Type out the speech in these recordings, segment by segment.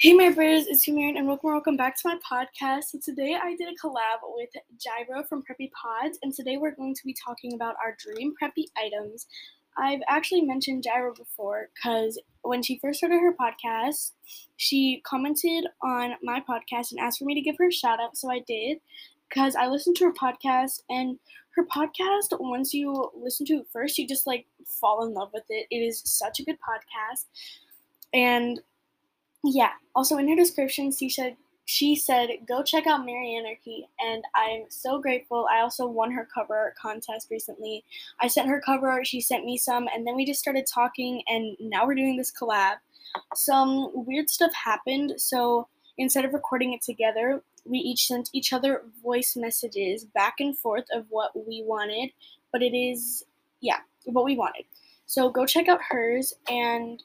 Hey, my brothers, it's Humarin, and welcome, welcome back to my podcast. So today I did a collab with Jireh from Preppy Pods, and today we're going to be talking about our dream preppy items. I've actually mentioned Jireh before because when she first started her podcast, she commented on my podcast and asked for me to give her a shout out, so I did because I listened to her podcast and her podcast once you listen to it first you just like fall in love with it it is such a good podcast and yeah. Also in her description, she said she said go check out Marianarchy, and I'm so grateful. I also won her cover art contest recently. I sent her cover art, she sent me some, and then we just started talking, and now we're doing this collab. Some weird stuff happened, so instead of recording it together, we each sent each other voice messages back and forth of what we wanted, but it is, yeah, what we wanted. So go check out hers, and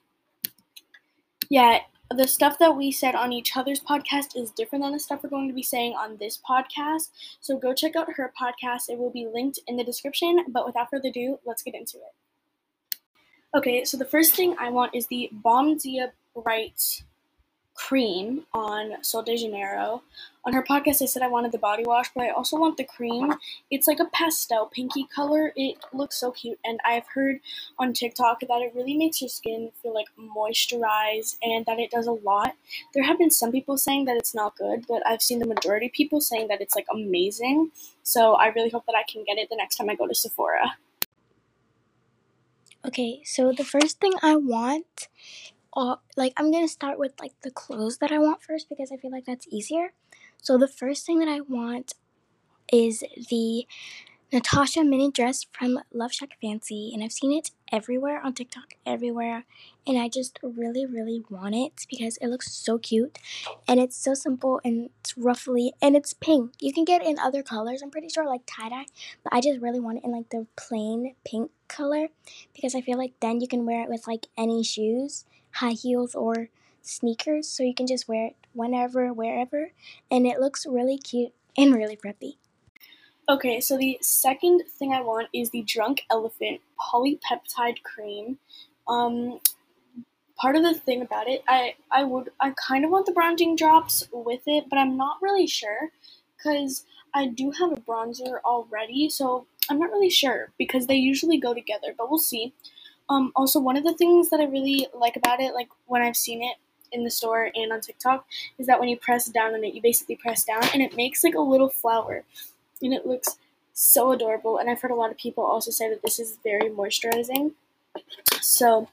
yeah, the stuff that we said on each other's podcast is different than the stuff we're going to be saying on this podcast. So go check out her podcast. It will be linked in the description. But without further ado, let's get into it. Okay, so the first thing I want is the Bom Dia Bright cream on Sol de Janeiro. On her podcast, I said I wanted the body wash, but I also want the cream. It's like a pastel pinky color. It looks so cute, and I've heard on TikTok that it really makes your skin feel like moisturized and that it does a lot. There have been some people saying that it's not good, but I've seen the majority of people saying that it's like amazing. So I really hope that I can get it the next time I go to Sephora. Okay, so the first thing I want all like I'm gonna start with like the clothes that I want first because I feel like that's easier. So the first thing that I want is the Natasha mini dress from Love Shack Fancy, and I've seen it everywhere on TikTok, everywhere, and I just really, really want it because it looks so cute, and it's so simple and it's roughly and it's pink. You can get it in other colors. I'm pretty sure like tie dye, but I just really want it in like the plain pink color because I feel like then you can wear it with like any shoes high heels or sneakers so you can just wear it whenever, wherever, and it looks really cute and really preppy. Okay, so the second thing I want is the Drunk Elephant Polypeptide Cream. Um, part of the thing about it, I I would I kind of want the bronzing drops with it, but I'm not really sure because I do have a bronzer already, so I'm not really sure because they usually go together, but we'll see. Um, also, one of the things that I really like about it, like when I've seen it in the store and on TikTok, is that when you press down on it, you basically press down and it makes like a little flower. And it looks so adorable. And I've heard a lot of people also say that this is very moisturizing. So,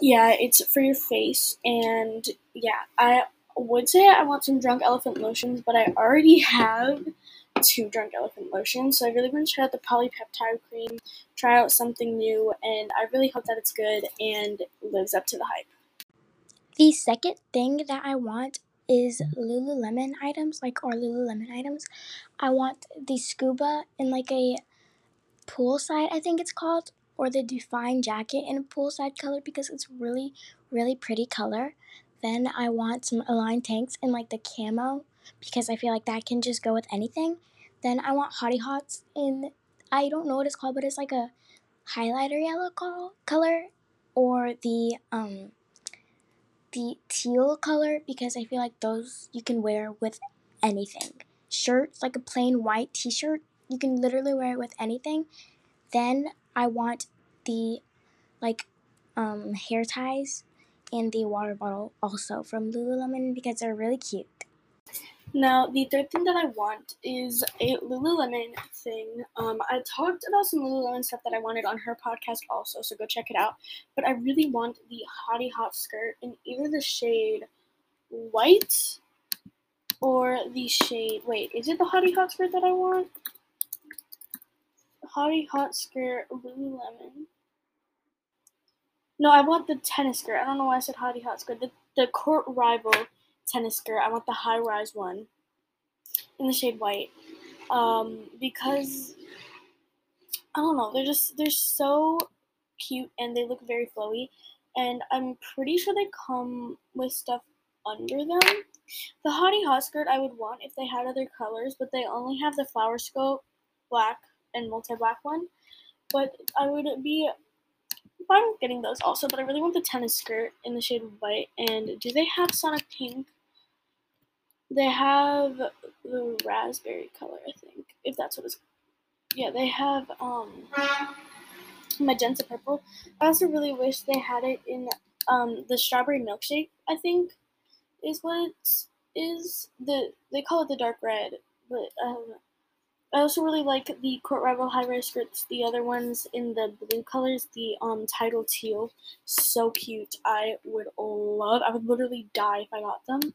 yeah, it's for your face. And yeah, I would say I want some Drunk Elephant lotions, but I already have two Drunk Elephant Lotion. So I really want to try out the polypeptide cream, try out something new, and I really hope that it's good and lives up to the hype. The second thing that I want is Lululemon items, like our Lululemon items. I want the scuba in like a poolside, I think it's called, or the Define jacket in a poolside color because it's really, really pretty color. Then I want some aligned tanks in like the camo because I feel like that can just go with anything. Then I want Hottie Hots in, I don't know what it's called, but it's like a highlighter yellow color or the um the teal color because I feel like those you can wear with anything. Shirts, like a plain white t-shirt, you can literally wear it with anything. Then I want the like um hair ties and the water bottle also from Lululemon because they're really cute. Now, the third thing that I want is a Lululemon thing. Um, I talked about some Lululemon stuff that I wanted on her podcast also, so go check it out. But I really want the Hottie Hot skirt in either the shade white or the shade. Wait, is it the Hottie Hot skirt that I want? Hottie Hot skirt Lululemon. No, I want the tennis skirt. I don't know why I said Hottie Hot skirt. The, the court rival tennis skirt. I want the high rise one in the shade white um, because I don't know. They're just they're so cute and they look very flowy. And I'm pretty sure they come with stuff under them. The Hottie Hot skirt I would want if they had other colors, but they only have the flower scope black and multi black one. But I would be fine with getting those also, but I really want the tennis skirt in the shade of white. And do they have Sonic Pink? They have the raspberry color, I think, if that's what it's. Yeah, they have um magenta purple. I also really wish they had it in um the strawberry milkshake. I think is what it is. The they call it the dark red, but um, I also really like the Court Rival high rise skirts. The other ones in the blue colors, the um tidal teal, so cute. I would love. I would literally die if I got them.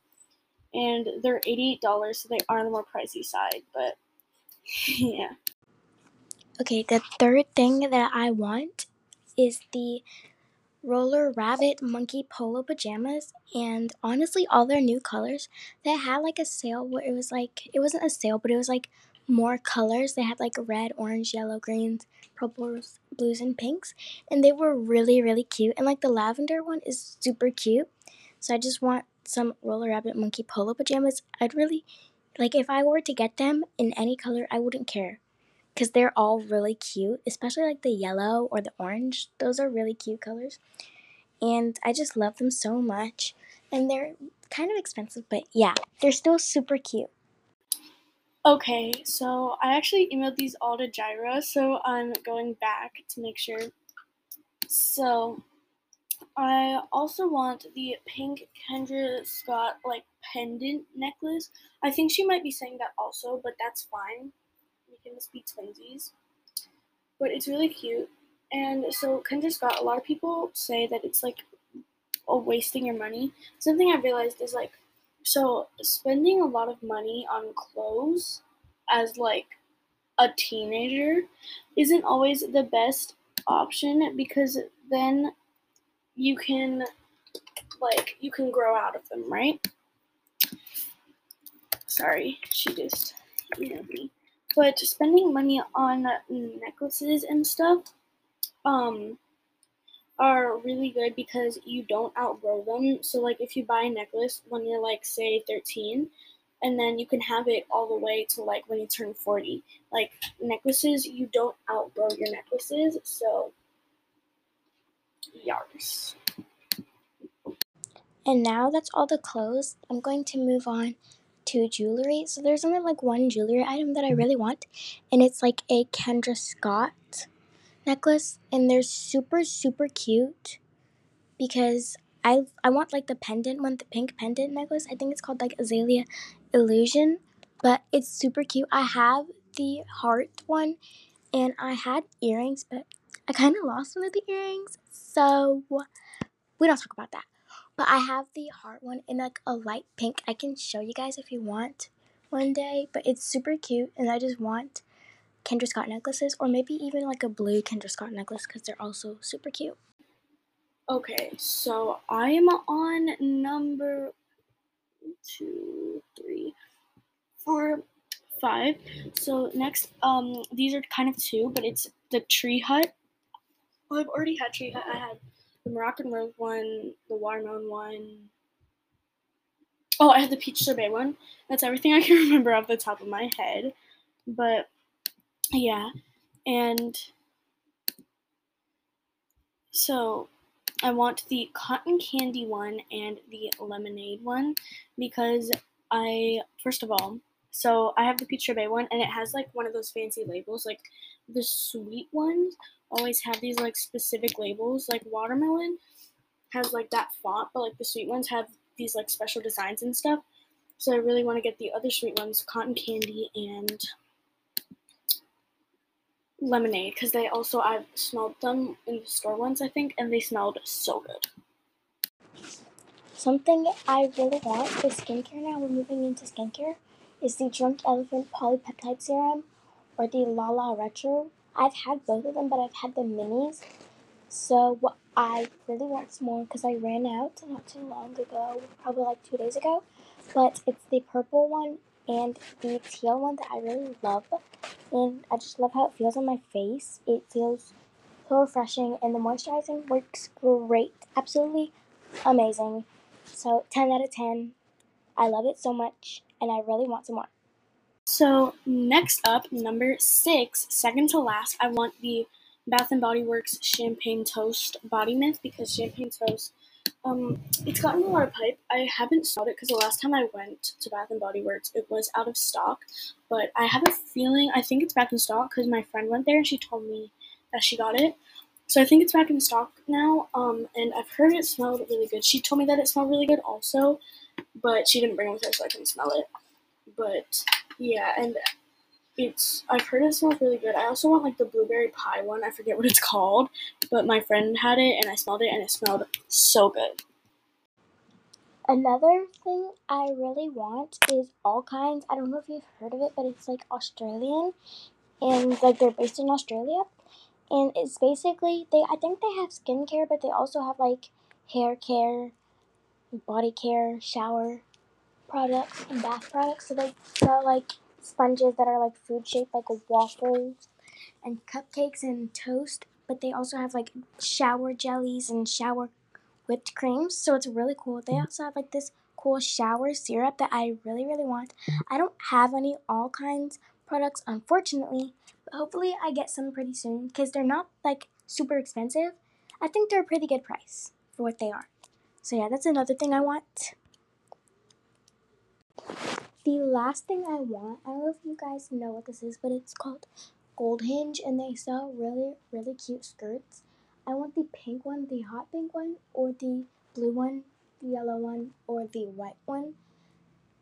And they're eighty eight dollars, so they are on the more pricey side. But yeah. Okay, the third thing that I want is the roller rabbit monkey polo pajamas and honestly all their new colors they had like a sale where it was like it wasn't a sale but it was like more colors they had like red orange yellow greens purples blues and pinks and they were really really cute and like the lavender one is super cute so i just want some roller rabbit monkey polo pajamas i'd really like if i were to get them in any color i wouldn't care because they're all really cute, especially like the yellow or the orange. Those are really cute colors. And I just love them so much. And they're kind of expensive, but yeah, they're still super cute. Okay, so I actually emailed these all to Jireh, so I'm going back to make sure. So I also want the pink Kendra Scott like pendant necklace. I think she might be saying that also, but that's fine We can just be twinsies. But it's really cute. And so Kendra Scott, a lot of people say that it's like a wasting your money. Something I realized is like so spending a lot of money on clothes as like a teenager isn't always the best option because then you can like you can grow out of them, right? Sorry, she just emailed me. But spending money on necklaces and stuff um are really good because you don't outgrow them. So like if you buy a necklace when you're like say 13 and then you can have it all the way to like when you turn 40. Like necklaces, you don't outgrow your necklaces. So yars. And now that's all the clothes. I'm going to move on to jewelry. So there's only like one jewelry item that I really want, and it's like a Kendra Scott necklace, and they're super super cute because I I want like the pendant one, the pink pendant necklace. I think it's called like Azalea Illusion, but it's super cute. I have the heart one, and I had earrings, but I kind of lost one of the earrings, so we don't talk about that. But I have the heart one in like a light pink. I can show you guys if you want one day. But it's super cute and I just want Kendra Scott necklaces or maybe even like a blue Kendra Scott necklace because they're also super cute. Okay, so I am on number two, three, four, five. So next, um, these are kind of two, but it's the Tree Hut. Well, I've already had Tree Hut. I had the Moroccan Rose one, the watermelon one. Oh, I had the peach sorbet one. That's everything I can remember off the top of my head. But yeah, and so I want the cotton candy one and the lemonade one because I first of all, so I have the peach sorbet one and it has like one of those fancy labels. Like the sweet ones always have these like specific labels. Like watermelon has like that font, but like the sweet ones have these like special designs and stuff. So I really want to get the other sweet ones, cotton candy and lemonade, because they also I've smelled them in the store once I think, and they smelled so good. Something I really want is skincare now. We're moving into skincare. Is the Drunk Elephant Polypeptide Serum or the Lala Retro I've had both of them, but I've had the minis. So I really want some more because I ran out not too long ago, probably like two days ago. But it's the purple one and the teal one that I really love. And I just love how it feels on my face. It feels so refreshing and the moisturizing works great. Absolutely amazing. So 10 out of 10. I love it so much and I really want some more. So next up, number six, second to last, I want the Bath and Body Works Champagne Toast Body Mist because Champagne Toast, um, it's gotten a lot of hype. I haven't smelled it because the last time I went to Bath and Body Works, it was out of stock. But I have a feeling I think it's back in stock because my friend went there and she told me that she got it. So I think it's back in stock now. Um, and I've heard it smelled really good. She told me that it smelled really good also, but she didn't bring it with her, so I couldn't smell it. But yeah, and it's I've heard it smells really good. I also want like the blueberry pie one. I forget what it's called, but my friend had it and I smelled it and it smelled so good. Another thing I really want is Allkinds. I don't know if you've heard of it, but it's like Australian and like they're based in Australia. And it's basically they I think they have skincare, but they also have like hair care, body care, shower products, and bath products. So they sell like sponges that are like food shaped, like waffles and cupcakes and toast. But they also have like shower jellies and shower whipped creams. So it's really cool. They mm. also have like this cool shower syrup that I really, really want. I don't have any Allkinds products, unfortunately, but hopefully I get some pretty soon because they're not like super expensive. I think they're a pretty good price for what they are. So yeah, that's another thing I want. The last thing I want, I don't know if you guys know what this is, but it's called Gold Hinge and they sell really, really cute skirts. I want the pink one, the hot pink one, or the blue one, the yellow one, or the white one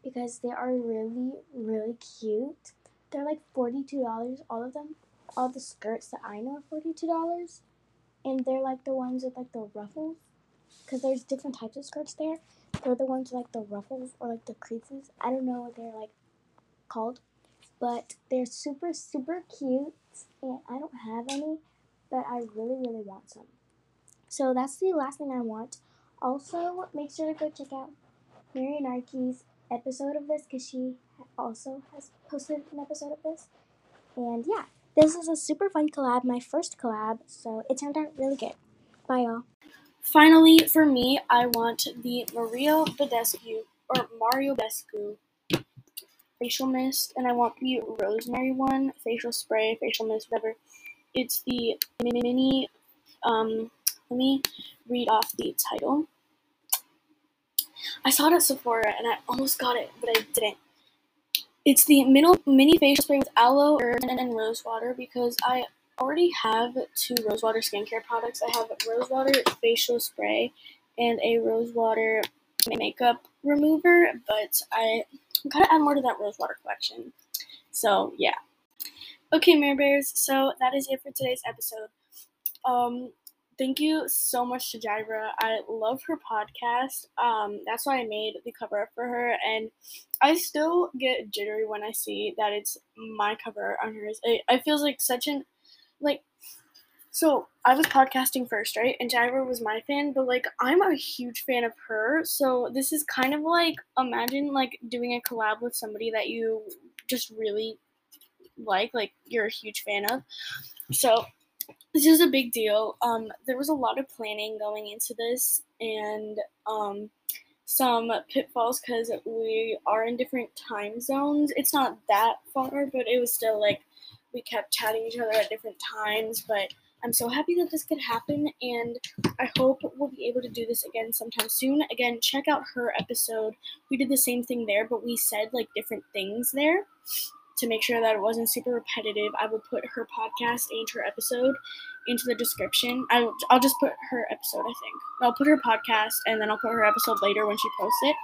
because they are really, really cute. They're like $42, all of them. All the skirts that I know are $42. And they're like the ones with like the ruffles because there's different types of skirts there. They're the ones like the ruffles or like the creases. I don't know what they're like called, but they're super, super cute. And I don't have any, but I really, really want some. So that's the last thing I want. Also, make sure to go check out Marianarchy's episode of this because she also has posted an episode of this. And yeah, this is a super fun collab, my first collab, so it turned out really good. Bye, y'all. Finally, for me, I want the Mario Badescu or Mario Badescu facial mist, and I want the rosemary one facial spray, facial mist, whatever. It's the mini. Um, let me read off the title. I saw it at Sephora and I almost got it, but I didn't. It's the mini, mini facial spray with aloe, and rose water because I already have two Rosewater skincare products. I have Rosewater facial spray and a Rosewater makeup remover, but I gotta add more to that Rosewater collection. So yeah. Okay, Mare Bears. So that is it for today's episode. Um, thank you so much to Jireh. I love her podcast. Um, that's why I made the cover up for her, and I still get jittery when I see that it's my cover on hers. It, it feels like such an like so I was podcasting first, right? And Jireh was my fan, but like I'm a huge fan of her. So this is kind of like imagine like doing a collab with somebody that you just really like, like you're a huge fan of. So this is a big deal. Um, there was a lot of planning going into this, and um, some pitfalls because we are in different time zones. It's not that far, but it was still like we kept chatting each other at different times, but I'm so happy that this could happen, and I hope we'll be able to do this again sometime soon. Again, check out her episode. We did the same thing there, but we said like different things there to make sure that it wasn't super repetitive. I will put her podcast and her episode into the description. I, I'll just put her episode, I think. I'll put her podcast and then I'll put her episode later when she posts it.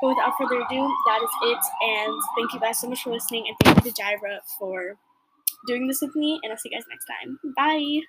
But without further ado, that is it. And thank you guys so much for listening, and thank you to Jireh for doing this with me, and I'll see you guys next time. Bye!